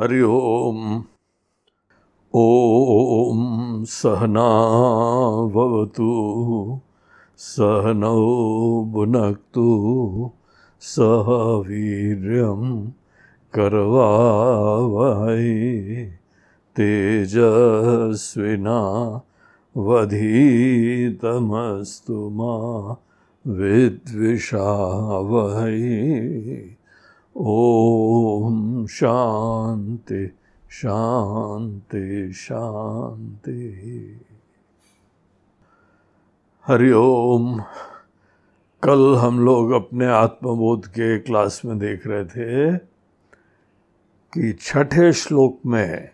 हरि ओम। ॐ सहनावतु सहनौ भुनक्तु सह वीर्यं करवावहै तेजस्विना वधीतमस्तु मा विद्विषावहै। ॐ शांति शांति शांति। हरिओम कल हम लोग अपने आत्मबोध के क्लास में देख रहे थे कि छठे श्लोक में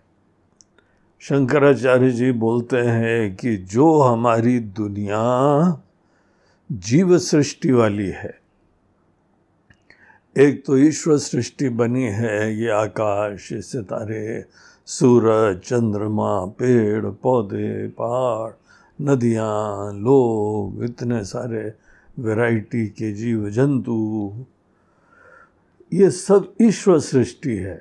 शंकराचार्य जी बोलते हैं कि जो हमारी दुनिया जीव सृष्टि वाली है एक तो ईश्वर सृष्टि बनी है, ये आकाश, सितारे, सूरज, चंद्रमा, पेड़, पौधे, पहाड़, नदियाँ, लोग, इतने सारे वैरायटी के जीव जंतु ये सब ईश्वर सृष्टि है।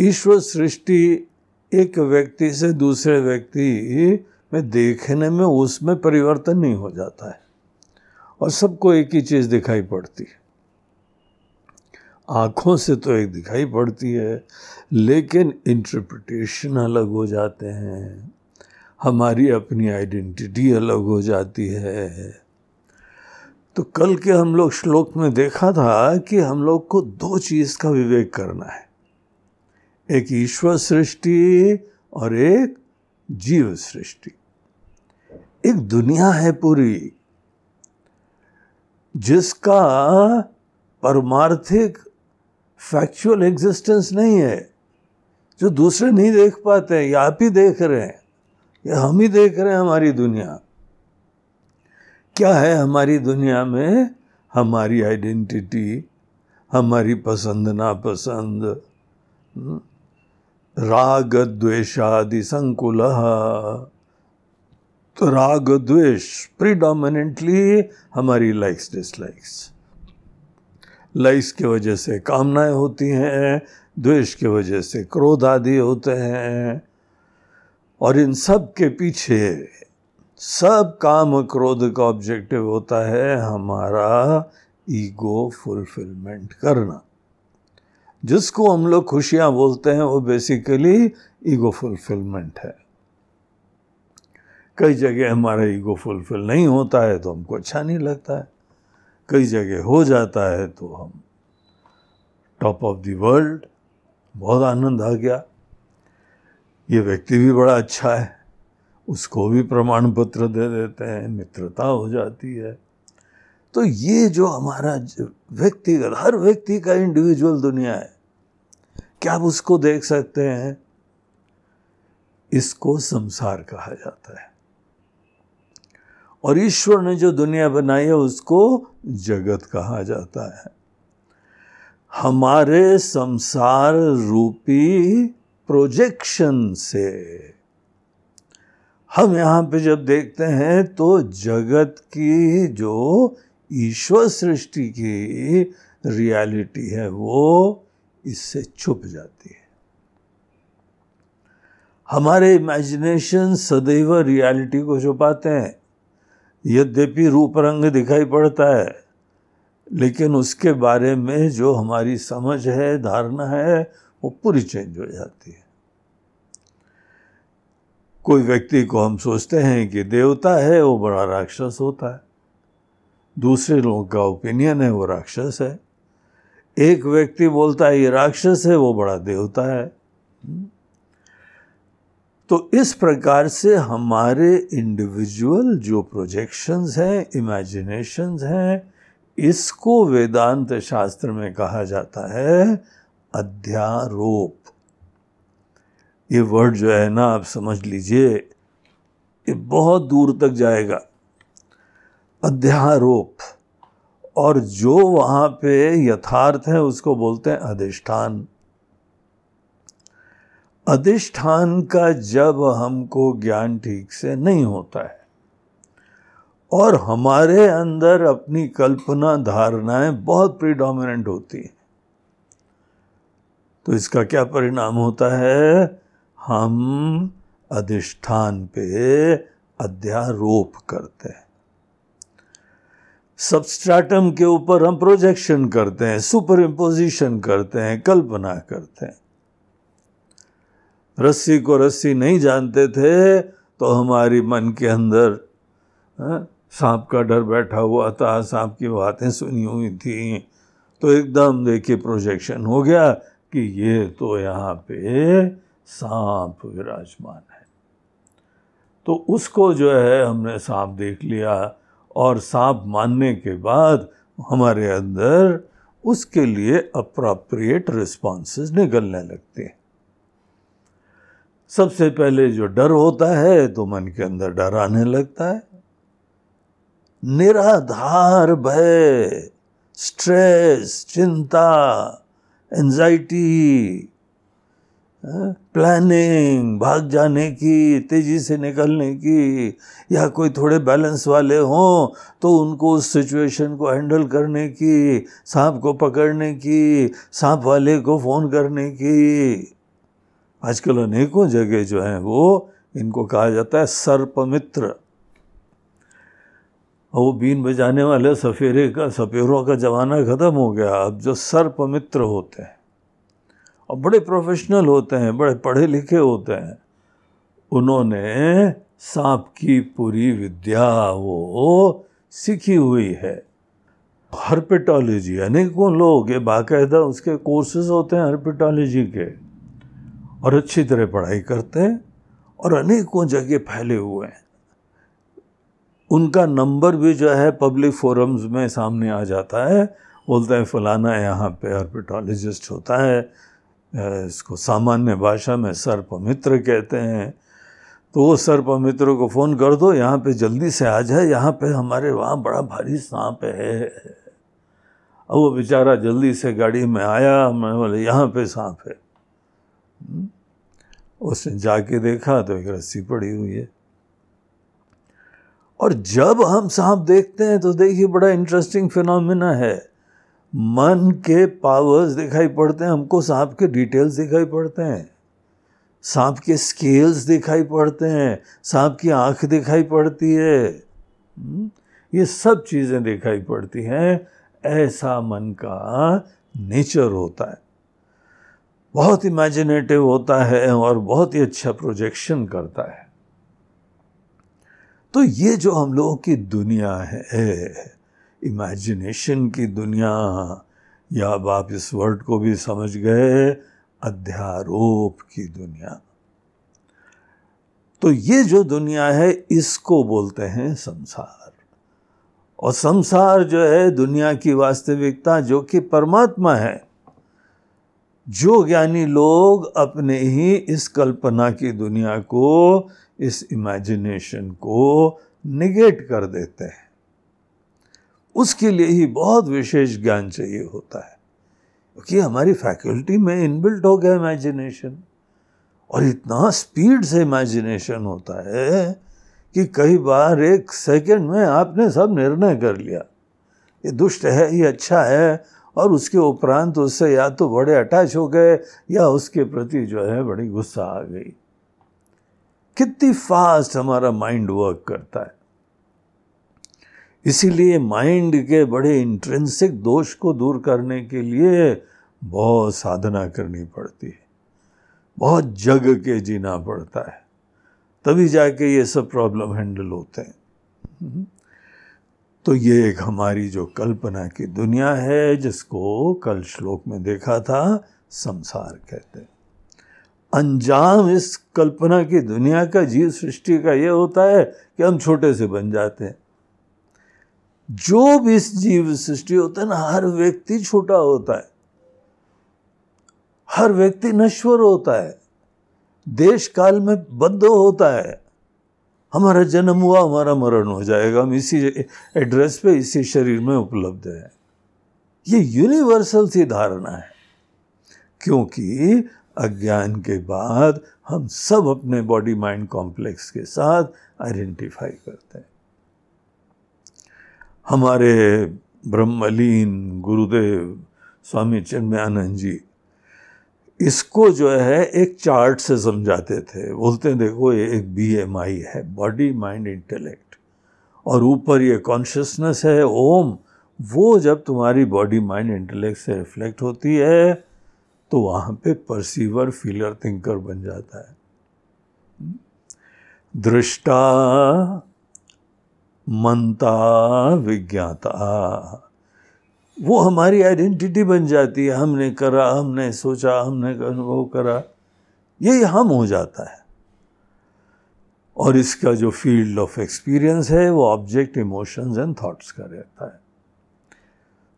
ईश्वर सृष्टि एक व्यक्ति से दूसरे व्यक्ति में देखने में उसमें परिवर्तन नहीं हो जाता है और सबको एक ही चीज़ दिखाई पड़ती है। आँखों से तो एक दिखाई पड़ती है, लेकिन इंटरप्रिटेशन अलग हो जाते हैं। हमारी अपनी आइडेंटिटी अलग हो जाती है। तो कल के हम लोग श्लोक में देखा था कि हम लोग को दो चीज़ का विवेक करना है। एक ईश्वर सृष्टि और एक जीव सृष्टि। एक दुनिया है पूरी, जिसका परमार्थिक फैक्चुअल एग्जिस्टेंस नहीं है जो दूसरे नहीं देख पाते हैं या आप ही देख रहे हैं या हम ही देख रहे हैं हमारी दुनिया। क्या है हमारी दुनिया में? हमारी आइडेंटिटी हमारी पसंद नापसंद हम्म, राग द्वेषादि संकुल। तो राग द्वेष प्रीडोमिनेंटली हमारी लाइक्स डिसलाइक्स लाइस की वजह से कामनाएँ होती हैं, द्वेष की वजह से क्रोध आदि होते हैं। और इन सब के पीछे सब काम क्रोध का ऑब्जेक्टिव होता है हमारा ईगो फुलफिलमेंट करना। जिसको हम लोग खुशियाँ बोलते हैं, वो बेसिकली ईगो फुलफिलमेंट है। कई जगह हमारा ईगो फुलफिल नहीं होता है तो हमको अच्छा नहीं लगता है। कई जगह हो जाता है तो हम टॉप ऑफ़ द वर्ल्ड बहुत आनंद आ गया। ये व्यक्ति भी बड़ा अच्छा है, उसको भी प्रमाण पत्र दे देते हैं, मित्रता हो जाती है। तो ये जो हमारा व्यक्तिगत, हर व्यक्ति का इंडिविजुअल दुनिया है, क्या आप उसको देख सकते हैं? इसको संसार कहा जाता है। और ईश्वर ने जो दुनिया बनाई है, उसको जगत कहा जाता है। हमारे संसार रूपी प्रोजेक्शन से हम यहाँ पे जब देखते हैं तो जगत की जो ईश्वर सृष्टि की रियलिटी है, वो इससे छुप जाती है। हमारे इमेजिनेशन सदैव रियलिटी को छुपाते हैं। यद्यपि रूप रंग दिखाई पड़ता है, लेकिन उसके बारे में जो हमारी समझ है, धारणा है, वो पूरी चेंज हो जाती है। कोई व्यक्ति को हम सोचते हैं कि देवता है, वो बड़ा राक्षस होता है। दूसरे लोगों का ओपिनियन है, वो राक्षस है। एक व्यक्ति बोलता है, ये राक्षस है, वो बड़ा देवता है। तो इस प्रकार से हमारे इंडिविजुअल जो प्रोजेक्शंस हैं इमेजिनेशंस हैं, इसको वेदांत शास्त्र में कहा जाता है अध्यारोप। ये वर्ड जो है ना, आप समझ लीजिए, ये बहुत दूर तक जाएगा। अध्यारोप। और जो वहाँ पे यथार्थ है, उसको बोलते हैं अधिष्ठान। अधिष्ठान का जब हमको ज्ञान ठीक से नहीं होता है, और हमारे अंदर अपनी कल्पना धारणाएँ बहुत प्रीडोमिनेंट होती हैं तो इसका क्या परिणाम होता है? हम अधिष्ठान पे अध्यारोप करते हैं। सबस्ट्राटम के ऊपर हम प्रोजेक्शन करते हैं सुपर इम्पोजिशन करते हैं, कल्पना करते हैं। रस्सी को रस्सी नहीं जानते थे तो हमारी मन के अंदर हाँ, सांप का डर बैठा हुआ था सांप की बातें सुनी हुई थी। तो एकदम देखिए प्रोजेक्शन हो गया कि ये तो यहाँ पे सांप विराजमान है। तो उसको जो है हमने सांप देख लिया और सांप मानने के बाद हमारे अंदर उसके लिए अप्रोप्रिएट रिस्पॉन्सेज निकलने लगते हैं। सबसे पहले जो डर होता है तो मन के अंदर डर आने लगता है। निराधार भय स्ट्रेस चिंता एंजाइटी प्लानिंग भाग जाने की, तेज़ी से निकलने की, या कोई थोड़े बैलेंस वाले हों तो उनको उस सिचुएशन को हैंडल करने की, सांप को पकड़ने की, सांप वाले को फ़ोन करने की। आजकल अनेकों जगह जो हैं वो इनको कहा जाता है सर्पमित्र। वो बीन बजाने वाले सफेरे का, सफेरों का जमाना ख़त्म हो गया। अब जो सर्पमित्र होते हैं, और बड़े प्रोफेशनल होते हैं, बड़े पढ़े लिखे होते हैं, उन्होंने सांप की पूरी विद्या वो सीखी हुई है। हर्पिटोलॉजी अनेकों लोग ये बाकायदा उसके कोर्सेज होते हैं हर्पिटोलॉजी के। और अच्छी तरह पढ़ाई करते हैं और अनेकों जगह फैले हुए हैं। उनका नंबर भी जो है पब्लिक फोरम्स में सामने आ जाता है। बोलते हैं, फलाना यहाँ पे हर्पिटोलॉजिस्ट होता है इसको सामान्य भाषा में सर्पमित्र कहते हैं। तो वो सर्पमित्र को फ़ोन कर दो, यहाँ पे जल्दी से आ जाए, यहाँ पे हमारे वहाँ बड़ा भारी सांप है। अब वो बेचारा जल्दी से गाड़ी में आया, मैं बोले, यहाँ पे सांप है? उसने जाके देखा तो एक रस्सी पड़ी हुई है। और जब हम सांप देखते हैं तो देखिए बड़ा इंटरेस्टिंग फिनोमिना है। मन के पावर्स दिखाई पड़ते हैं, हमको सांप के डिटेल्स दिखाई पड़ते हैं। सांप के स्केल्स दिखाई पड़ते हैं, सांप की आँख दिखाई पड़ती है। हम्म? ये सब चीज़ें दिखाई पड़ती हैं। ऐसा मन का नेचर होता है। बहुत इमेजिनेटिव होता है और बहुत ही अच्छा प्रोजेक्शन करता है। तो ये जो हम लोगों की दुनिया है इमेजिनेशन की दुनिया, या अब आप इस वर्ड को भी समझ गए, अध्यारोप की दुनिया। तो ये जो दुनिया है, इसको बोलते हैं संसार। और संसार जो है, दुनिया की वास्तविकता जो कि परमात्मा है जो ज्ञानी लोग अपने ही इस कल्पना की दुनिया को, इस इमेजिनेशन को निगेट कर देते हैं। उसके लिए ही बहुत विशेष ज्ञान चाहिए होता है। क्योंकि हमारी फैकल्टी में इनबिल्ट हो गया इमेजिनेशन और इतना स्पीड से इमेजिनेशन होता है कि कई बार एक सेकंड में आपने सब निर्णय कर लिया। ये दुष्ट है, ये अच्छा है और उसके उपरांत उससे या तो बड़े अटैच हो गए या उसके प्रति जो है बड़ी गुस्सा आ गई। कितनी फास्ट हमारा माइंड वर्क करता है। इसीलिए माइंड के बड़े इंट्रेंसिक दोष को दूर करने के लिए बहुत साधना करनी पड़ती है। बहुत जग के जीना पड़ता है। तभी जाके ये सब प्रॉब्लम हैंडल होते हैं। तो ये एक हमारी जो कल्पना की दुनिया है, जिसको कल श्लोक में देखा था, संसार कहते हैं। अंजाम इस कल्पना की दुनिया का, जीव सृष्टि का ये होता है कि हम छोटे से बन जाते हैं। जो भी इस जीव सृष्टि होता है ना, हर व्यक्ति छोटा होता है। हर व्यक्ति नश्वर होता है। देश काल में बद्ध होता है। हमारा जन्म हुआ, हमारा मरण हो जाएगा। हम इसी एड्रेस पे इसी शरीर में उपलब्ध है। ये यूनिवर्सल सी धारणा है। क्योंकि अज्ञान के बाद हम सब अपने बॉडी माइंड कॉम्प्लेक्स के साथ आइडेंटिफाई करते हैं। हमारे ब्रह्मलीन गुरुदेव स्वामी चिन्मयानंद जी इसको जो है, एक चार्ट से समझाते थे। बोलते हैं, देखो, ये एक बी एम आई है बॉडी माइंड इंटेलेक्ट और ऊपर ये कॉन्शियसनेस है, ओम। वो जब तुम्हारी बॉडी माइंड इंटेलेक्ट से रिफ्लेक्ट होती है तो वहाँ पे परसीवर फीलर थिंकर बन जाता है। दृष्टा मनता विज्ञाता। वो हमारी आइडेंटिटी बन जाती है। हमने करा, हमने सोचा, हमने अनुभव करा। यही हम हो जाता है। और इसका जो फ़ील्ड ऑफ़ एक्सपीरियंस है, वो ऑब्जेक्ट इमोशंस एंड थॉट्स का रहता है।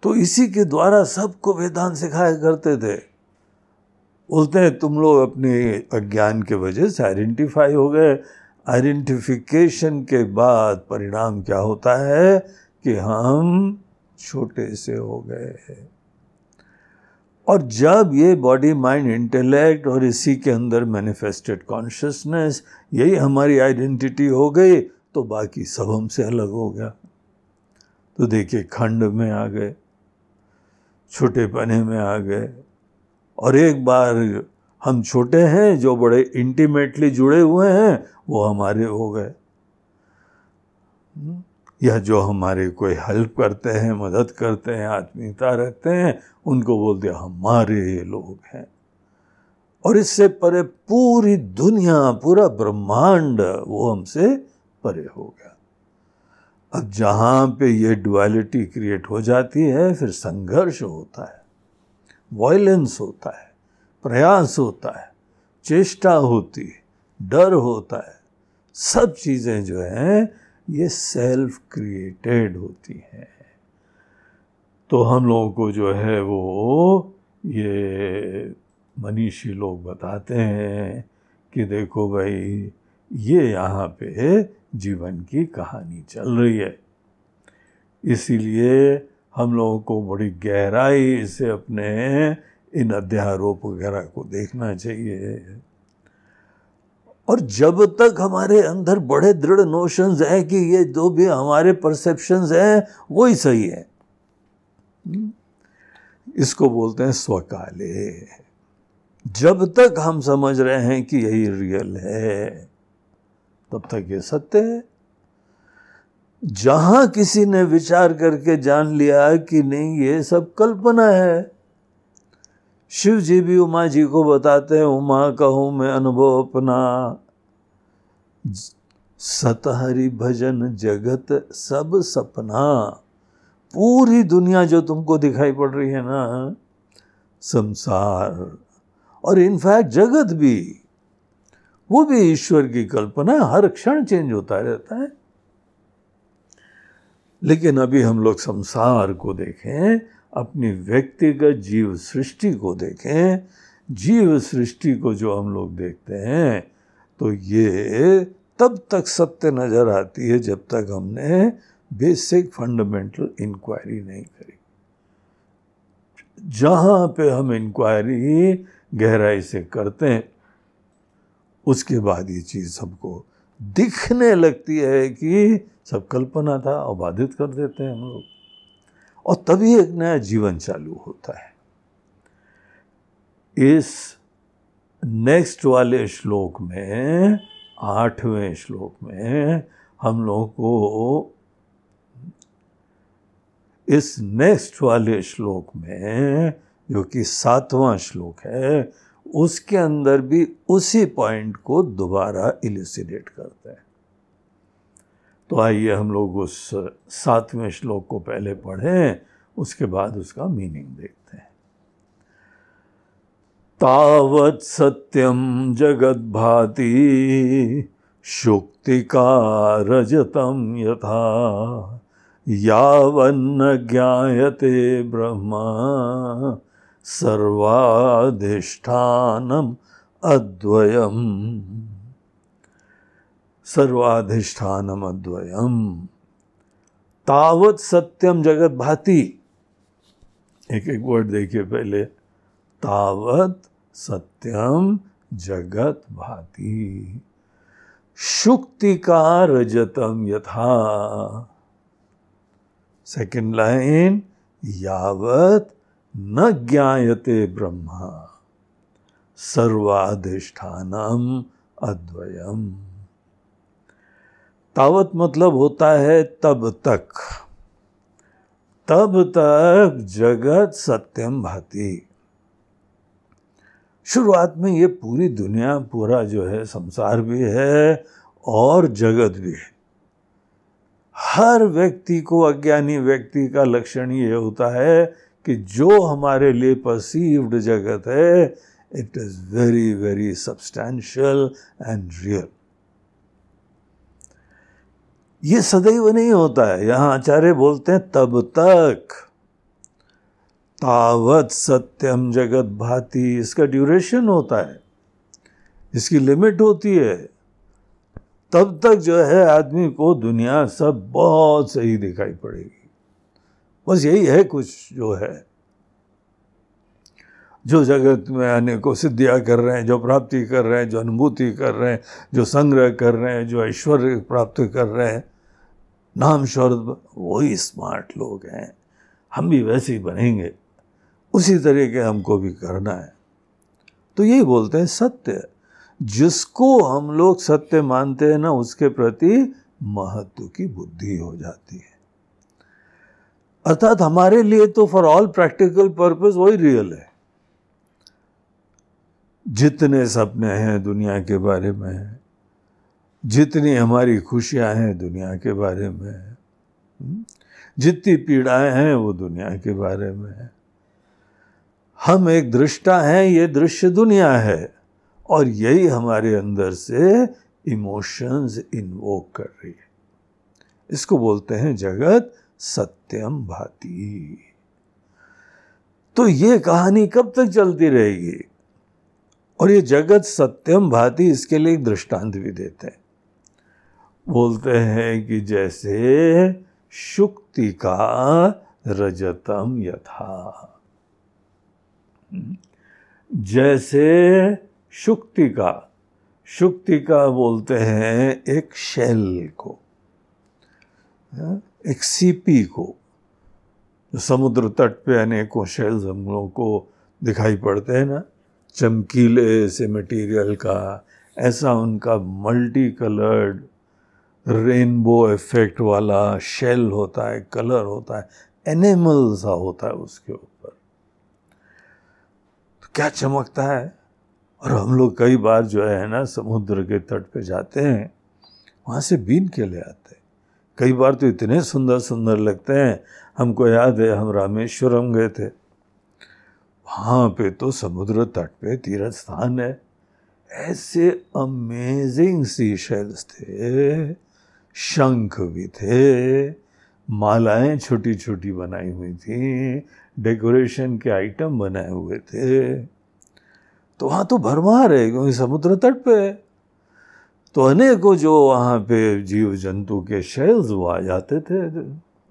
तो इसी के द्वारा सबको वेदांत सिखाया करते थे। बोलते हैं, तुम लोग अपने अज्ञान के वजह से आइडेंटिफाई हो गए। आइडेंटिफिकेशन के बाद परिणाम क्या होता है कि हम छोटे से हो गए हैं। और जब ये बॉडी माइंड इंटेलेक्ट और इसी के अंदर मैनिफेस्टेड कॉन्शियसनेस यही हमारी आइडेंटिटी हो गई तो बाकी सब हमसे अलग हो गया। तो देखिए, खंड में आ गए, छोटे पने में आ गए, और एक बार हम छोटे हैं, जो बड़े इंटीमेटली जुड़े हुए हैं, वो हमारे हो गए। या जो हमारे कोई हेल्प करते हैं, मदद करते हैं, आत्मीयता रखते हैं, उनको बोलते हैं हमारे लोग हैं। और इससे परे पूरी दुनिया, पूरा ब्रह्मांड वो हमसे परे हो गया। अब जहाँ पे ये डुअलिटी क्रिएट हो जाती है, फिर संघर्ष होता है वायलेंस होता है, प्रयास होता है, चेष्टा होती है, डर होता है, सब चीज़ें जो हैं ये सेल्फ क्रिएटेड होती हैं। तो हम लोगों को जो है वो ये मनीषी लोग बताते हैं कि देखो भाई, ये यहाँ पे जीवन की कहानी चल रही है। इसीलिए हम लोगों को बड़ी गहराई से अपने इन अध्यारोप वगैरह को देखना चाहिए। और जब तक हमारे अंदर बड़े दृढ़ नोशंस हैं कि ये जो भी हमारे परसेप्शंस हैं वो ही सही है। इसको बोलते हैं स्वकाले। जब तक हम समझ रहे हैं कि यही रियल है, तब तक ये सत्य है। जहाँ किसी ने विचार करके जान लिया कि नहीं, ये सब कल्पना है। शिव जी भी उमा जी को बताते हैं, उमा, कहूँ मैं अनुभव अपना। सतहरी भजन जगत सब सपना। पूरी दुनिया जो तुमको दिखाई पड़ रही है ना, संसार। और इनफैक्ट जगत भी। वो भी ईश्वर की कल्पना हर क्षण चेंज होता रहता है। लेकिन अभी हम लोग संसार को देखें अपनी व्यक्तिगत जीव सृष्टि को देखें जीव सृष्टि को जो हम लोग देखते हैं तो ये तब तक सत्य नज़र आती है जब तक हमने बेसिक फंडामेंटल इंक्वायरी नहीं करी। जहाँ पे हम इंक्वायरी गहराई से करते हैं, उसके बाद ये चीज़ सबको दिखने लगती है कि सब कल्पना था और बाधित कर देते हैं हम लोग। और तभी एक नया जीवन चालू होता है। इस नेक्स्ट वाले श्लोक में, आठवें श्लोक में हम लोग को इस नेक्स्ट वाले श्लोक में, जो कि सातवां श्लोक है, उसके अंदर भी उसी पॉइंट को दोबारा इलिसिडेट करते हैं। तो आइए हम लोग उस सातवें श्लोक को पहले पढ़ें, उसके बाद उसका मीनिंग देखते हैं। तावत सत्यम जगत भाति शुक्ति का रजतम यथा, यावन्न ज्ञायते ब्रह्मा, सर्वाधिष्ठानम अद्वयम। सर्वाधिष्ठानम अद्वयम तावत सत्यम जगत भाति। एक एक वर्ड देखिए पहले। तावत सत्यम जगत भाति। शुक्ति का रजतम यथा। सेकंड लाइन यावत न ज्ञायते ब्रह्मा। सर्वाधिष्ठानम अद्वयम। तावत मतलब होता है तब तक। तब तक जगत सत्यम भाती। शुरुआत में ये पूरी दुनिया, पूरा जो है संसार भी है और जगत भी है। हर व्यक्ति को, अज्ञानी व्यक्ति का लक्षण ये होता है कि जो हमारे लिए परसीव्ड जगत है it is very very substantial and real ये सदैव नहीं होता है। यहाँ आचार्य बोलते हैं, तब तक तावत सत्यम जगत भाती। इसका ड्यूरेशन होता है। इसकी लिमिट होती है। तब तक जो है आदमी को दुनिया सब बहुत सही दिखाई पड़ेगी। बस यही है कुछ जो है। जो जगत में आने को सिद्धियाँ कर रहे हैं, जो प्राप्ति कर रहे हैं, जो अनुभूति कर रहे हैं, जो संग्रह कर रहे हैं, जो ऐश्वर्य प्राप्त कर रहे हैं, नाम शौरत वही स्मार्ट लोग हैं। हम भी वैसे ही बनेंगे। उसी तरीके हमको भी करना है। तो यही बोलते हैं सत्य। जिसको हम लोग सत्य मानते हैं ना, उसके प्रति महत्व की बुद्धि हो जाती है। अर्थात हमारे लिए तो फॉर ऑल प्रैक्टिकल पर्पस वही रियल है। जितने सपने हैं दुनिया के बारे में जितनी हमारी खुशियाँ हैं दुनिया के बारे में हम्म, जितनी पीड़ाएँ हैं वो दुनिया के बारे में। हम एक दृष्टा हैं ये दृश्य दुनिया है और यही हमारे अंदर से इमोशंस इन्वोक कर रही है। इसको बोलते हैं जगत सत्यम भाती। तो ये कहानी कब तक चलती रहेगी? और ये जगत सत्यम भांति इसके लिए एक दृष्टांत भी देते हैं। बोलते हैं कि जैसे शुक्ति का रजतम यथा। जैसे शुक्ति का शुक्ति का बोलते हैं एक शेल को एक सीपी को समुद्र तट पे अनेकों शेल्स हम को दिखाई पड़ते हैं ना। चमकीले से मटेरियल का, ऐसा उनका मल्टी कलर्ड रेनबो इफ़ेक्ट वाला शेल होता है कलर होता है एनिमल सा होता है उसके ऊपर। तो क्या चमकता है? और हम लोग कई बार जो है ना, समुद्र के तट पे जाते हैं, वहाँ से बीन के ले आते हैं। कई बार तो इतने सुंदर सुंदर लगते हैं, हमको याद है, हम रामेश्वरम गए थे। वहाँ पे तो समुद्र तट पे तीर्थ स्थान है। ऐसे अमेजिंग सी शेल्स थे, शंख भी थे, मालाएँ छोटी छोटी बनाई हुई थी डेकोरेशन के आइटम बनाए हुए थे। तो वहाँ तो भरमार है क्योंकि समुद्र तट पे है। तो अनेकों जो वहाँ पे जीव जंतु के शेल्स वो आ जाते थे,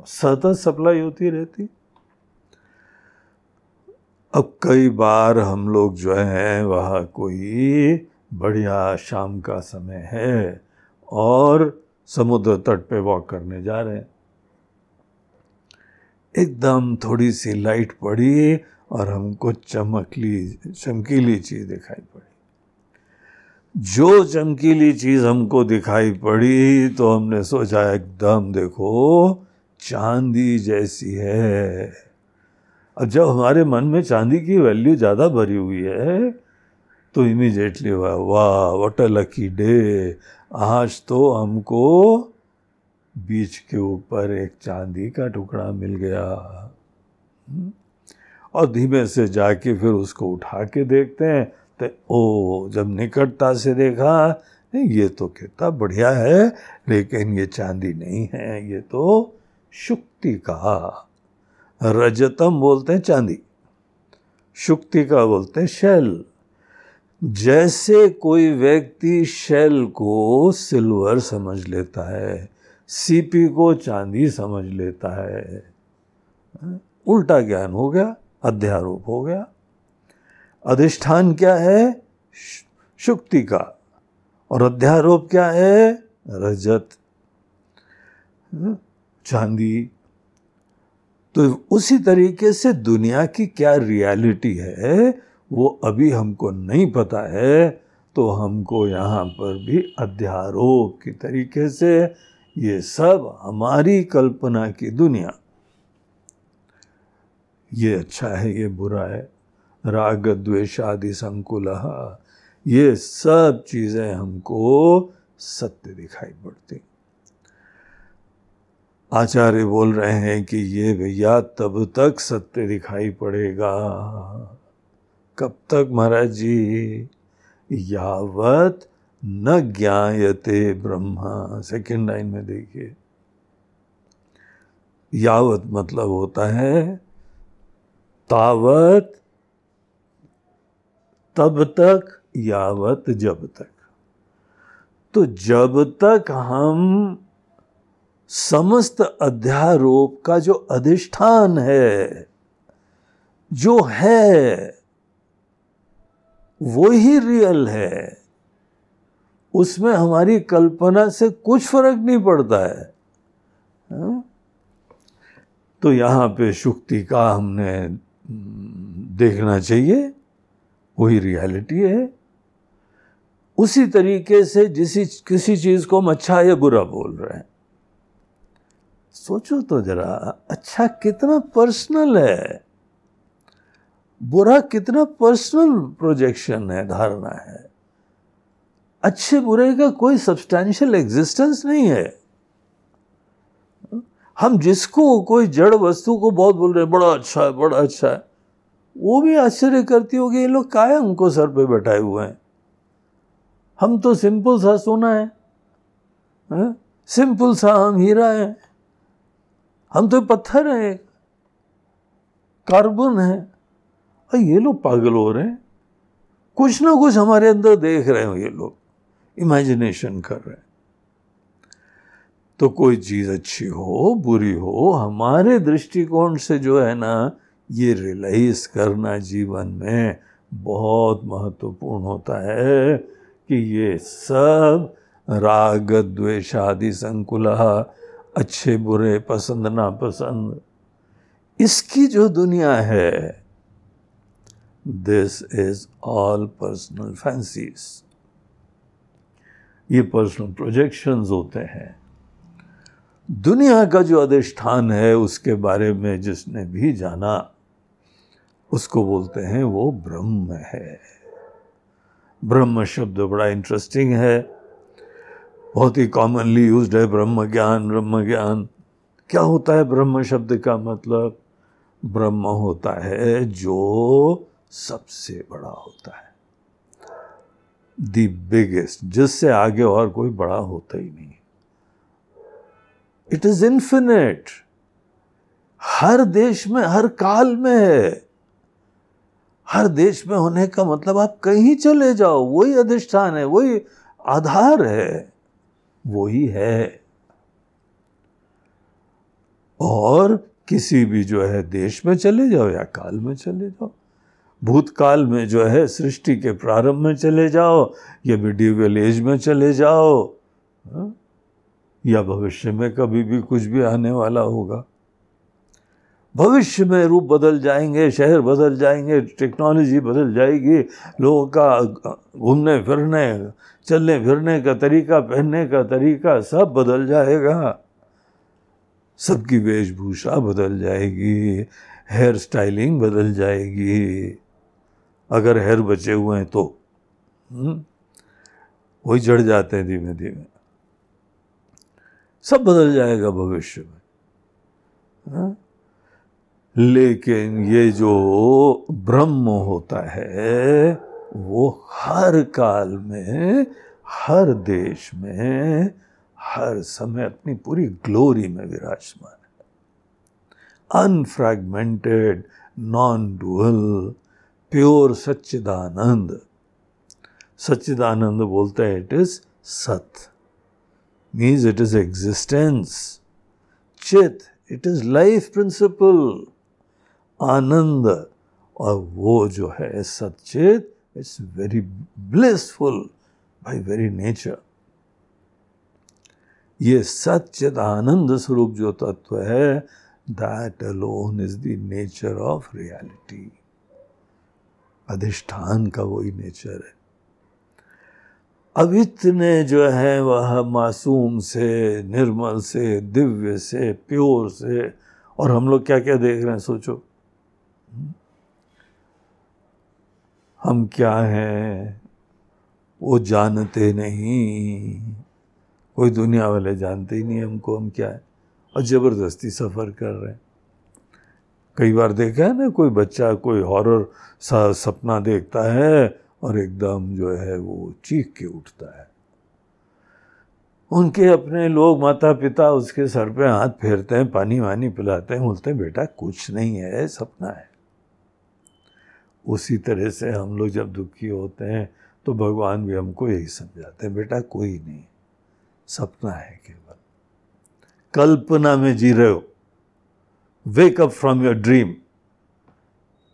सतत सप्लाई होती रहती। अब कई बार हम लोग जो हैं, वह कोई बढ़िया शाम का समय है और समुद्र तट पे वॉक करने जा रहे हैं। एकदम थोड़ी सी लाइट पड़ी और हमको चमकली, चमकीली चीज़ दिखाई पड़ी। जो चमकीली चीज़ हमको दिखाई पड़ी तो हमने सोचा, एकदम देखो, चांदी जैसी है। अब जब हमारे मन में चांदी की वैल्यू ज़्यादा भरी हुई है तो इमीजिएटली वाह वाह वट अ लकी डे आज तो हमको बीच के ऊपर एक चांदी का टुकड़ा मिल गया हम्म? और धीमे से जाके फिर उसको उठा के देखते हैं तो ओ, जब निकटता से देखा, नहीं, ये तो कितना बढ़िया है, लेकिन ये चांदी नहीं है, ये तो शुक्ति का रजतम बोलते हैं चांदी शुक्ति का बोलते हैं शैल। जैसे कोई व्यक्ति शैल को सिल्वर समझ लेता है, सीपी को चांदी समझ लेता है, उल्टा ज्ञान हो गया, अध्यारोप हो गया। अधिष्ठान क्या है? शुक्ति का और अध्यारोप क्या है? रजत। चांदी। तो उसी तरीके से दुनिया की क्या रियलिटी है, वो अभी हमको नहीं पता है तो हमको यहाँ पर भी अध्यारोप की तरीके से ये सब हमारी कल्पना की दुनिया। ये अच्छा है, ये बुरा है। राग, द्वेष आदि संकुल ये सब चीज़ें हमको सत्य दिखाई पड़ती। आचार्य बोल रहे हैं कि ये भैया तब तक सत्य दिखाई पड़ेगा। कब तक महाराज जी? यावत न ज्ञायते ब्रह्मा। सेकंड लाइन में देखिए। यावत मतलब होता है तावत तब तक, यावत जब तक। तो जब तक हम समस्त अध्यारोप का जो अधिष्ठान है, जो है, वो ही रियल है। उसमें हमारी कल्पना से कुछ फ़र्क नहीं पड़ता है। हा? तो यहाँ पे शुक्ति का हमने देखना चाहिए। वही रियलिटी है। उसी तरीके से जिस, किसी चीज़ को हम अच्छा या बुरा बोल रहे हैं। सोचो तो जरा अच्छा कितना पर्सनल है। बुरा कितना पर्सनल प्रोजेक्शन है धारणा है। अच्छे बुरे का कोई सब्सटैंशियल एग्जिस्टेंस नहीं है। हम जिसको कोई जड़ वस्तु को बहुत बोल रहे हैं बड़ा अच्छा है बड़ा अच्छा है वो भी आश्चर्य करती होगी ये लोग काय हमको सर पे बैठाए हुए हैं। हम तो सिंपल सा सोना है, है? सिंपल सा हम हीरा है। हम तो पत्थर हैं, कार्बन है। और ये लोग पागल हो रहे हैं। कुछ ना कुछ हमारे अंदर देख रहे हो ये लोग। इमेजिनेशन कर रहे हैं। तो कोई चीज़ अच्छी हो, बुरी हो, हमारे दृष्टिकोण से जो है ना, ये रियलाइज़ करना जीवन में बहुत महत्वपूर्ण होता है कि ये सब राग, द्वेष आदि, संकुल अच्छे, बुरे, पसंद ना पसंद इसकी जो दुनिया है this is all personal fancies ये पर्सनल प्रोजेक्शंस होते हैं। दुनिया का जो अधिष्ठान है, उसके बारे में जिसने भी जाना, उसको बोलते हैं वो ब्रह्म है। ब्रह्म शब्द बड़ा इंटरेस्टिंग है। बहुत ही कॉमनली यूज़ है ब्रह्म ज्ञान ब्रह्म ज्ञान। क्या होता है ब्रह्म शब्द का मतलब? ब्रह्म होता है जो सबसे बड़ा होता है। द बिगेस्ट जिससे आगे और कोई बड़ा होता ही नहीं। इट इज़ इंफिनिट हर देश में, हर काल में है। हर देश में होने का मतलब आप कहीं चले जाओ, वही अधिष्ठान है, वही आधार है। वो ही। है और किसी भी जो है देश में चले जाओ या काल में चले जाओ, भूतकाल में जो है सृष्टि के प्रारंभ में चले जाओ या मिडिवल एज में चले जाओ या भविष्य में कभी भी कुछ भी आने वाला होगा। भविष्य में रूप बदल जाएँगे शहर बदल जाएँगे टेक्नोलॉजी बदल जाएगी लोगों का घूमने फिरने चलने फिरने का तरीका पहनने का तरीका सब बदल जाएगा। सबकी वेशभूषा बदल जाएगी हेयर स्टाइलिंग बदल जाएगी। अगर हेयर बचे हुए हैं तो हम्म, वही जड़ जाते हैं धीमे धीमे सब बदल जाएगा भविष्य में। हा? लेकिन ये जो ब्रह्म होता है, वो हर काल में, हर देश में, हर समय अपनी पूरी ग्लोरी में विराजमान है। अनफ्रैगमेंटेड नॉन डुअल प्योर सच्चिदानंद। सच्चिदानंद बोलते हैं इट इज़ सत। मीन्स इट इज़ एग्जिस्टेंस चित इट इज़ लाइफ प्रिंसिपल आनंद और वो जो है सचेत it's very blissful by very nature ये सचित आनंद स्वरूप जो तत्व है that alone is the nature of reality अधिष्ठान का वही नेचर है। अब इतने जो है वह मासूम से, निर्मल से, दिव्य से प्योर से, और हम लोग क्या क्या देख रहे हैं सोचो। हम क्या हैं? वो जानते नहीं। कोई दुनिया वाले जानते ही नहीं हमको, हम क्या है? और ज़बरदस्ती सफ़र कर रहे हैं। कई बार देखा है ना, कोई बच्चा कोई हॉरर सा सपना देखता है और एकदम जो है वो चीख के उठता है। उनके अपने लोग माता पिता उसके सर पे हाथ फेरते हैं पानी वानी पिलाते हैं, बोलते हैं, बेटा, कुछ नहीं है, सपना है। उसी तरह से हम लोग जब दुखी होते हैं तो भगवान भी हमको यही समझाते हैं, बेटा, कोई नहीं, सपना है केवल। कल्पना में जी रहे हो। Wake up from your dream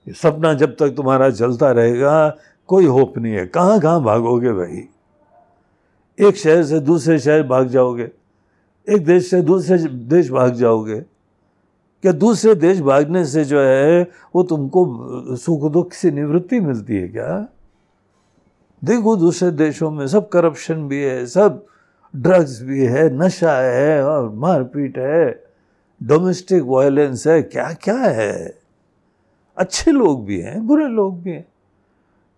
सपना जब तक तुम्हारा चलता रहेगा, कोई होप नहीं है। कहाँ कहाँ भागोगे भाई? एक शहर से दूसरे शहर भाग जाओगे। एक देश से दूसरे देश भाग जाओगे। क्या दूसरे देश भागने से जो है, वो तुमको सुख दुख से निवृत्ति मिलती है क्या? देखो, दूसरे देशों में सब करप्शन भी है, सब ड्रग्स भी है, नशा है और मारपीट है। डोमेस्टिक वायलेंस है क्या क्या है? अच्छे लोग भी हैं, बुरे लोग भी हैं।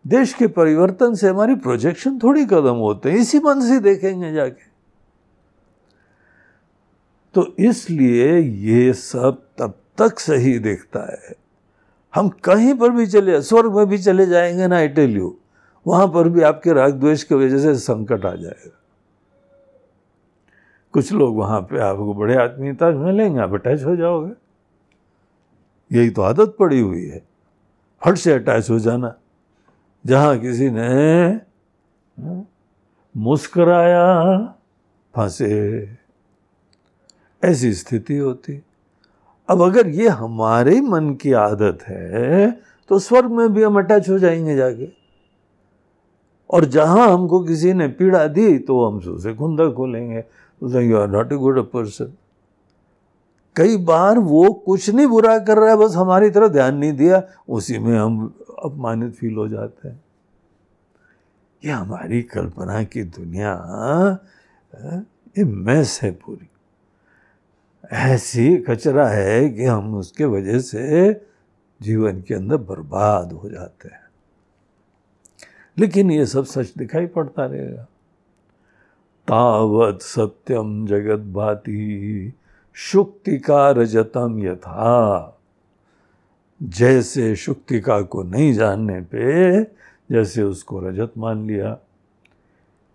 देश के परिवर्तन से हमारी प्रोजेक्शन थोड़ी कदम होते हैं, इसी मन से देखेंगे जाके। तो इसलिए ये सब तब तक सही दिखता है। हम कहीं पर भी चले स्वर्ग में भी चले जाएँगे ना आई यू वहाँ पर भी आपके राग द्वेष की वजह से संकट आ जाएगा। कुछ लोग वहाँ पे आपको बड़े आत्मीयता मिलेंगे आप अटैच हो जाओगे। यही तो आदत पड़ी हुई है। फट से अटैच हो जाना। जहाँ किसी ने हाँ, मुस्कराया फांसे। ऐसी स्थिति होती। अब अगर ये हमारे मन की आदत है तो स्वर्ग में भी हम अटैच हो जाएँगे जाके। और जहाँ हमको किसी ने पीड़ा दी तो हम उसे खुंदा खोलेंगे। You are not a good a person कई बार वो कुछ नहीं बुरा कर रहा है, बस हमारी तरफ़ ध्यान नहीं दिया, उसी में हम अपमानित फील हो जाते हैं। ये हमारी कल्पना की दुनिया ये मैस है पूरी। ऐसी कचरा है कि हम उसके वजह से जीवन के अंदर बर्बाद हो जाते हैं। लेकिन ये सब सच दिखाई पड़ता रहेगा तावत सत्यम जगत भाती शुक्तिका रजतम यथा। जैसे शुक्तिका को नहीं जानने पे, जैसे उसको रजत मान लिया।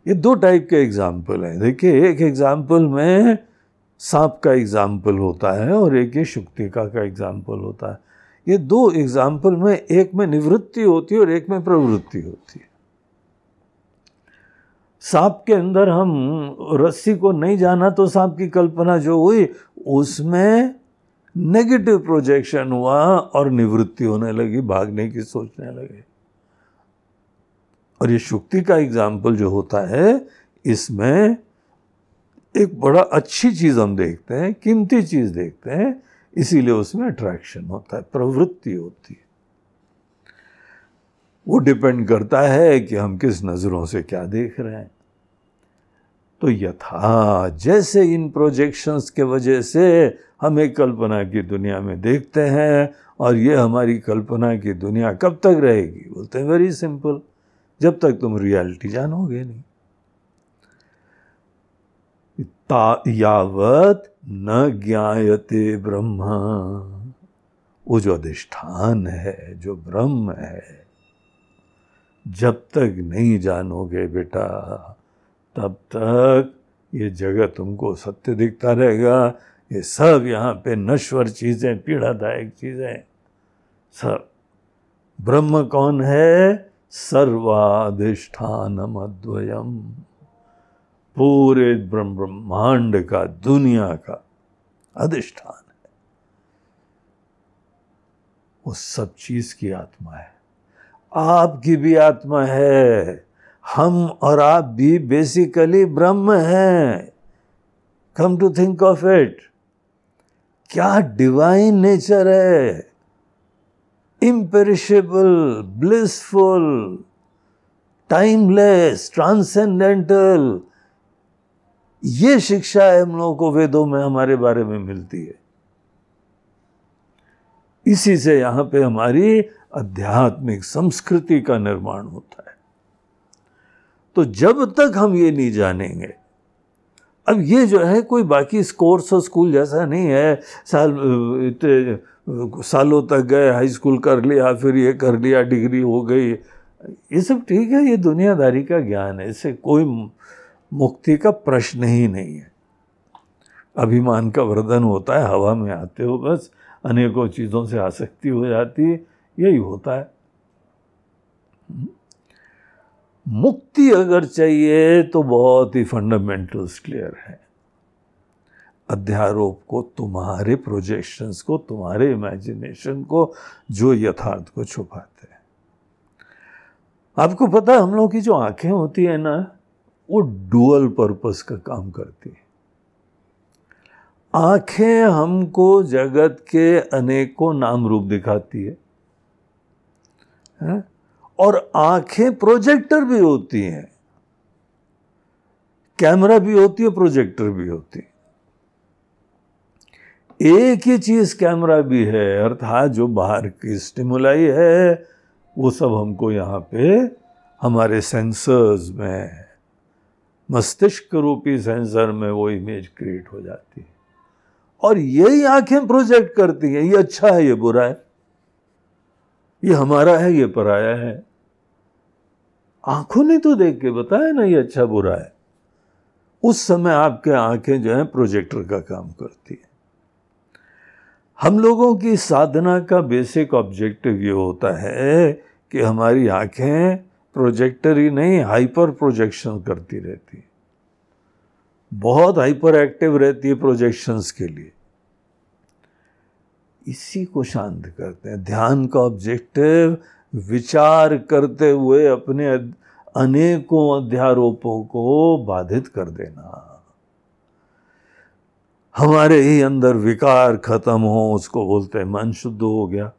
ये दो टाइप के एग्ज़ाम्पल हैं। देखिए, एक एग्ज़ाम्पल में सांप का एग्ज़ाम्पल होता है और एक ये शुक्तिका का एग्ज़ाम्पल होता है। ये दो एग्ज़ाम्पल में एक में निवृत्ति होती है और एक में प्रवृत्ति होती है। सांप के अंदर हम रस्सी को नहीं जाना तो सांप की कल्पना जो हुई, उसमें नेगेटिव प्रोजेक्शन हुआ और निवृत्ति होने लगी, भागने की सोचने लगे। और ये शुक्ति का एग्ज़ाम्पल जो होता है, इसमें एक बड़ा अच्छी चीज़ हम देखते हैं, कीमती चीज़ देखते हैं, इसीलिए उसमें अट्रैक्शन होता है, प्रवृत्ति होती है। वो डिपेंड करता है कि हम किस नज़रों से क्या देख रहे हैं। तो यथा जैसे इन प्रोजेक्शंस के वजह से हम एक कल्पना की दुनिया में देखते हैं, और ये हमारी कल्पना की दुनिया कब तक रहेगी? बोलते हैं वेरी सिंपल जब तक तुम रियलिटी जानोगे नहीं। यावत न ज्ञायते ब्रह्म। वो जो अधिष्ठान है, जो ब्रह्म है, जब तक नहीं जानोगे बेटा, तब तक ये जगह तुमको सत्य दिखता रहेगा। ये सब यहाँ पे नश्वर चीज़ें, पीड़ादायक चीज़ें। सब ब्रह्म कौन है? सर्वाधिष्ठानम अद्वयम पूरे ब्रह्मांड का, दुनिया का अधिष्ठान है। वो सब चीज़ की आत्मा है। आपकी भी आत्मा है। हम और आप भी बेसिकली ब्रह्म हैं। Come to think of it क्या डिवाइन नेचर है? इम्पेरिशेबल ब्लिसफुल टाइमलेस ट्रांसेंडेंटल ये शिक्षा हम लोगों को वेदों में हमारे बारे में मिलती है। इसी से यहाँ पे हमारी आध्यात्मिक संस्कृति का निर्माण होता है। तो जब तक हम ये नहीं जानेंगे, अब ये जो है कोई बाकी कोर्स और स्कूल जैसा नहीं है। साल, इतने, सालों तक गए हाई स्कूल कर लिया, फिर ये कर लिया डिग्री हो गई। ये सब ठीक है, ये दुनियादारी का ज्ञान है। इससे कोई मुक्ति का प्रश्न ही नहीं है। अभिमान का वर्धन होता है, हवा में आते हो बस, अनेकों चीज़ों से आसक्ति हो जाती है, यही होता है। मुक्ति अगर चाहिए तो बहुत ही फंडामेंटल्स क्लियर है। अध्यारोप को, तुम्हारे प्रोजेक्शंस को, तुम्हारे इमेजिनेशन को, जो यथार्थ को छुपाते हैं। आपको पता है, हम लोग की जो आँखें होती है ना वो डुअल पर्पस का काम करती है। आँखें हमको जगत के अनेकों नाम रूप दिखाती है, है? और आँखें प्रोजेक्टर भी होती हैं। कैमरा भी होती है प्रोजेक्टर भी होती है। एक ही चीज़ कैमरा भी है अर्थात जो बाहर की स्टिमुलाई है वो सब हमको यहाँ पे हमारे सेंसर्स में मस्तिष्क रूपी सेंसर में वो इमेज क्रिएट हो जाती है। और यही आँखें प्रोजेक्ट करती हैं, ये अच्छा है, ये बुरा है। ये हमारा है, ये पराया है। आँखों ने तो देख के बताया ना, ये अच्छा बुरा है। उस समय आपके आँखें जो है प्रोजेक्टर का काम करती है। हम लोगों की साधना का बेसिक ऑब्जेक्टिव ये होता है कि हमारी आँखें प्रोजेक्टर ही नहीं, हाइपर प्रोजेक्शन करती रहती है। बहुत हाइपर एक्टिव रहती है प्रोजेक्शंस के लिए। इसी को शांत करते हैं। ध्यान का ऑब्जेक्टिव, विचार करते हुए अपने अनेकों अध्यारोपों को बाधित कर देना। हमारे ही अंदर विकार खत्म हो, उसको बोलते हैं, मन शुद्ध हो गया।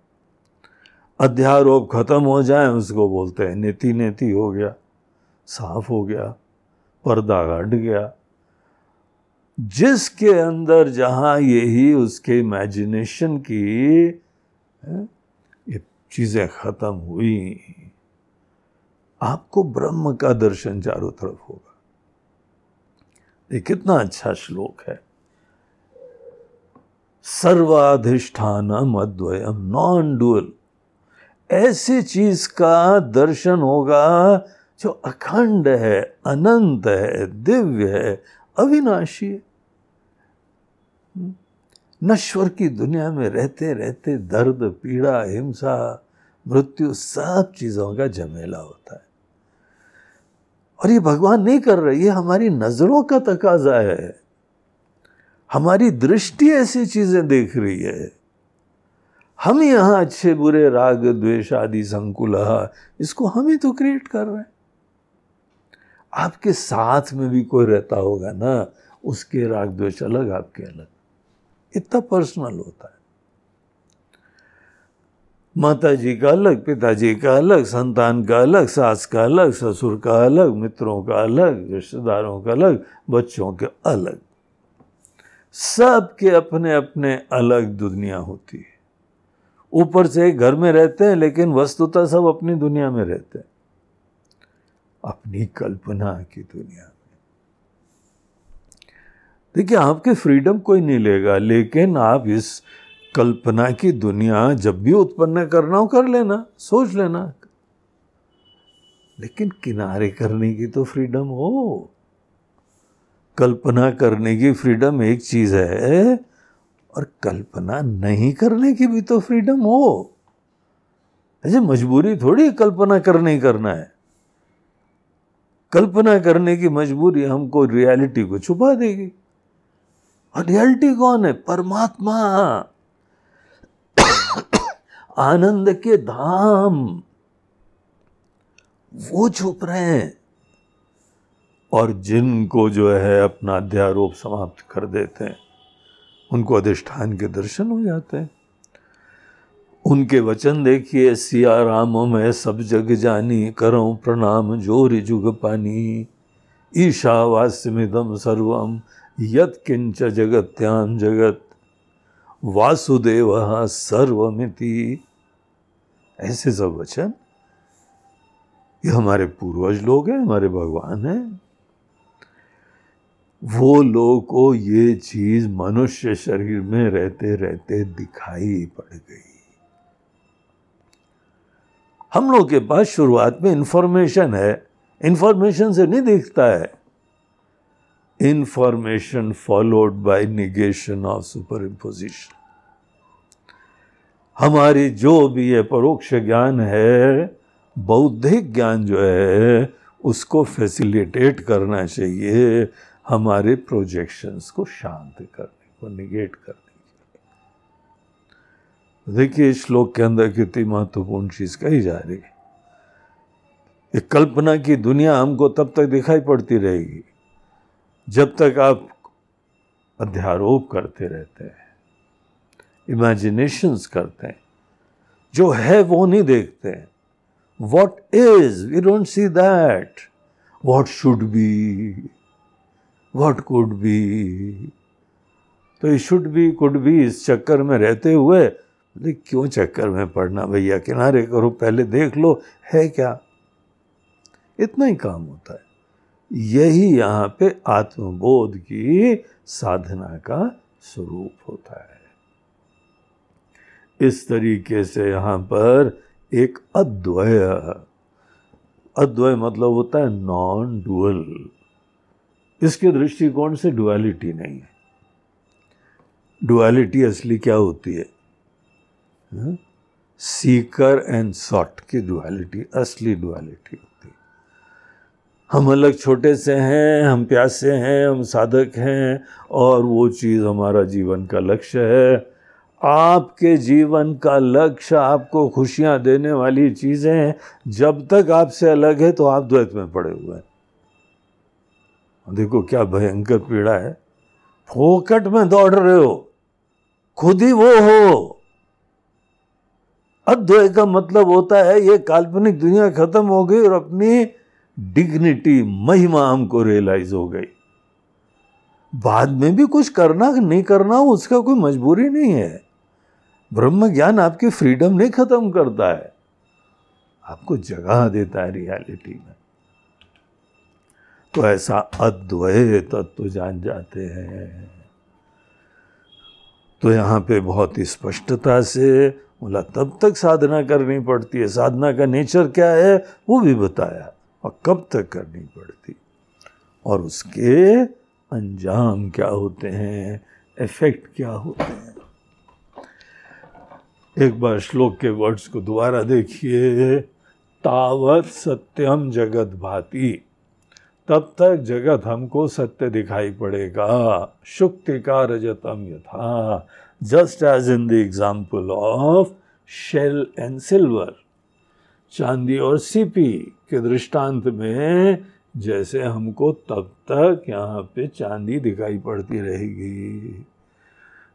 अध्यारोप खत्म हो जाए, उसको बोलते हैं, नेति नेति हो गया, साफ़ हो गया, पर्दा हट गया। जिसके अंदर जहाँ यही उसके इमेजिनेशन की ये चीज़ें खत्म हुई, आपको ब्रह्म का दर्शन चारों तरफ़ होगा। ये कितना अच्छा श्लोक है। सर्वाधिष्ठान अद्वयम नॉन डुअल ऐसी चीज़ का दर्शन होगा जो अखंड है, अनंत है, दिव्य है, अविनाशी है। नश्वर की दुनिया में रहते रहते दर्द, पीड़ा, हिंसा, मृत्यु सब चीज़ों का झमेला होता है। और ये भगवान नहीं कर रहे, ये हमारी नज़रों का तकाजा है। हमारी दृष्टि ऐसी चीज़ें देख रही है। हम यहाँ अच्छे बुरे, राग, द्वेष आदि संकुल, इसको हम ही तो क्रिएट कर रहे हैं। आपके साथ में भी कोई रहता होगा ना, उसके राग, द्वेष अलग, आपके अलग। इतना पर्सनल होता है। माता जी का अलग, पिताजी का अलग, संतान का अलग, सास का अलग, ससुर का अलग, मित्रों का अलग, रिश्तेदारों का अलग, बच्चों के अलग। सबके अपने अपने अलग दुनिया होती है। ऊपर से घर में रहते हैं, लेकिन वस्तुतः सब अपनी दुनिया में रहते हैं। अपनी कल्पना की दुनिया में। देखिए, आपके फ्रीडम कोई नहीं लेगा, लेकिन आप इस कल्पना की दुनिया जब भी उत्पन्न करना हो, कर लेना, सोच लेना। लेकिन किनारे करने की तो फ्रीडम हो। कल्पना करने की फ्रीडम एक चीज़ है और कल्पना नहीं करने की भी तो फ्रीडम हो। ऐसे मजबूरी थोड़ी कल्पना करने ही करना है। कल्पना करने की मजबूरी हमको रियलिटी को छुपा देगी। और रियलिटी कौन है? परमात्मा। आनंद के धाम। वो छुप रहे हैं। और जिनको जो है अपना अध्यारोप समाप्त कर देते हैं। उनको अधिष्ठान के दर्शन हो जाते हैं। उनके वचन देखिए, सिया राम मैं सब जग जानी, करो प्रणाम, ज़ोर जुग पानी। ईशावास्यमिदम सर्वम यत किंच जगत्याम जगत। वासुदेव सर्वमिति। ऐसे सब वचन? ये हमारे पूर्वज लोग हैं, हमारे भगवान हैं। वो लोग को ये चीज़ मनुष्य शरीर में रहते रहते दिखाई पड़ गई। हम लोग के पास शुरुआत में इंफॉर्मेशन है। इंफॉर्मेशन से नहीं दिखता है। Information followed by negation of superimposition हमारी जो भी ये परोक्ष ज्ञान है, बौद्धिक ज्ञान जो है, उसको फैसिलिटेट करना चाहिए। हमारे प्रोजेक्शंस को शांत करने को निगेट करने के लिए। देखिए श्लोक के अंदर कितनी महत्वपूर्ण चीज़ कही जा रही है। एक कल्पना की दुनिया हमको तब तक दिखाई पड़ती रहेगी जब तक आप अध्यारोप करते रहते हैं इमेजिनेशंस करते हैं। जो है वो नहीं देखते हैं। What is we don't see that what should be what could be तो ये शुड बी कुड बी इस चक्कर में रहते हुए बोले क्यों चक्कर में पड़ना भैया? किनारे करो, पहले देख लो, है क्या? इतना ही काम होता है। यही यहाँ पे आत्मबोध की साधना का स्वरूप होता है। इस तरीके से यहाँ पर एक अद्वय अद्वय मतलब होता है नॉन डुअल इसके दृष्टिकोण से डुअलिटी नहीं है। डुअलिटी असली क्या होती है? सीकर एंड सॉट की डुअलिटी असली डुअलिटी होती है। हम अलग छोटे से हैं, हम प्यासे हैं, हम साधक हैं, और वो चीज़ हमारा जीवन का लक्ष्य है। आपके जीवन का लक्ष्य आपको खुशियाँ देने वाली चीज़ें जब तक आपसे अलग है तो आप द्वैत में पड़े हुए हैं। देखो क्या भयंकर पीड़ा है। फोकट में दौड़ रहे हो। खुद ही वो हो। अद्वय का मतलब होता है, ये काल्पनिक दुनिया खत्म हो गई और अपनी डिग्निटी महिमा हमको रियलाइज़ हो गई। बाद में भी कुछ करना नहीं करना, उसका कोई मजबूरी नहीं है। ब्रह्म ज्ञान आपकी फ्रीडम नहीं खत्म करता है। आपको जगह देता है रियलिटी में। तो ऐसा अद्वय तत्व जान जाते हैं। तो यहाँ पे बहुत ही स्पष्टता से बोला, तब तक साधना करनी पड़ती है। साधना का नेचर क्या है, वो भी बताया, और कब तक करनी पड़ती। और उसके अंजाम क्या होते हैं इफ़ेक्ट क्या होते हैं। एक बार श्लोक के वर्ड्स को दोबारा देखिए। तावत सत्यम जगत भाती तब तक जगत हमको सत्य दिखाई पड़ेगा। शुक्ति का रजतम यथा। Just as in the example of shell and silver चांदी और सीपी के दृष्टांत में जैसे हमको तब तक यहाँ पे चांदी दिखाई पड़ती रहेगी।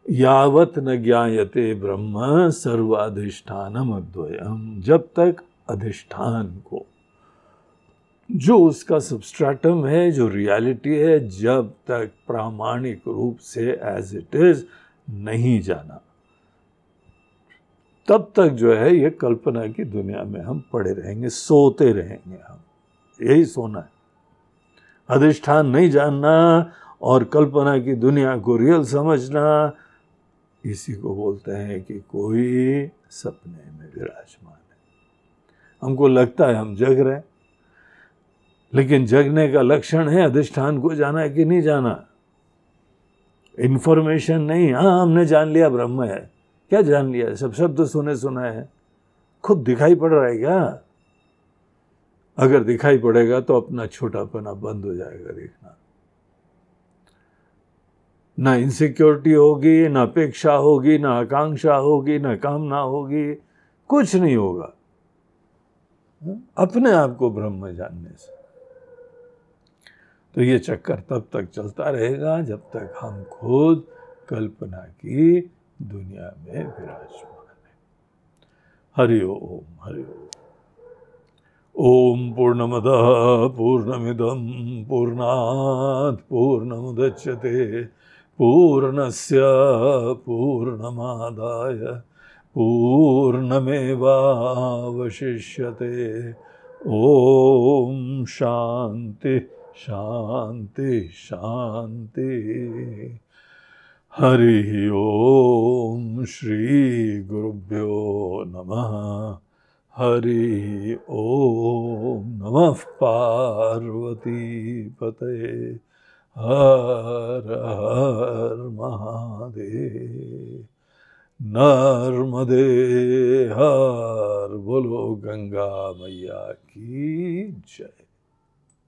यावत न ज्ञायते ब्रह्म सर्वाधिष्ठानम अद्वयम जब तक अधिष्ठान को जो उसका सबस्ट्रेटम है, जो रियलिटी है, जब तक प्रामाणिक रूप से एज इट इज़ नहीं जाना। तब तक जो है, ये कल्पना की दुनिया में हम पड़े रहेंगे, सोते रहेंगे हम। यही सोना है। अधिष्ठान नहीं जानना और कल्पना की दुनिया को रियल समझना, इसी को बोलते हैं कि कोई सपने में विराजमान है। हमको लगता है हम जग रहे लेकिन जगने का लक्षण है, अधिष्ठान को जाना है कि नहीं जाना? इंफॉर्मेशन नहीं हाँ हमने जान लिया, ब्रह्म है। क्या जान लिया? सब शब्द तो सुने, सुना है। खुद दिखाई पड़ रहा है क्या? अगर दिखाई पड़ेगा तो अपना छोटापना बंद हो जाएगा देखना। ना इनसिक्योरिटी होगी, ना अपेक्षा होगी, ना आकांक्षा होगी, ना कामना होगी, कुछ नहीं होगा। अपने आप को ब्रह्म जानने से। तो ये चक्कर तब तक चलता रहेगा जब तक हम खुद कल्पना की दुनिया में विराजमान है। हरि ओम ओम। पूर्णमदः पूर्णमिदं पूर्णात् पूर्णमुदच्यते, पूर्णस्य पूर्णमादाय, पूर्णमेवावशिष्यते। ॐ शान्ति। शान्ति शान्ति हरिः ॐ श्रीगुरुभ्यो नमः। हरि ॐ नमः पार्वती पते। हर हर महादेव। नर्मदे हर बोलो गंगा मैया की जय।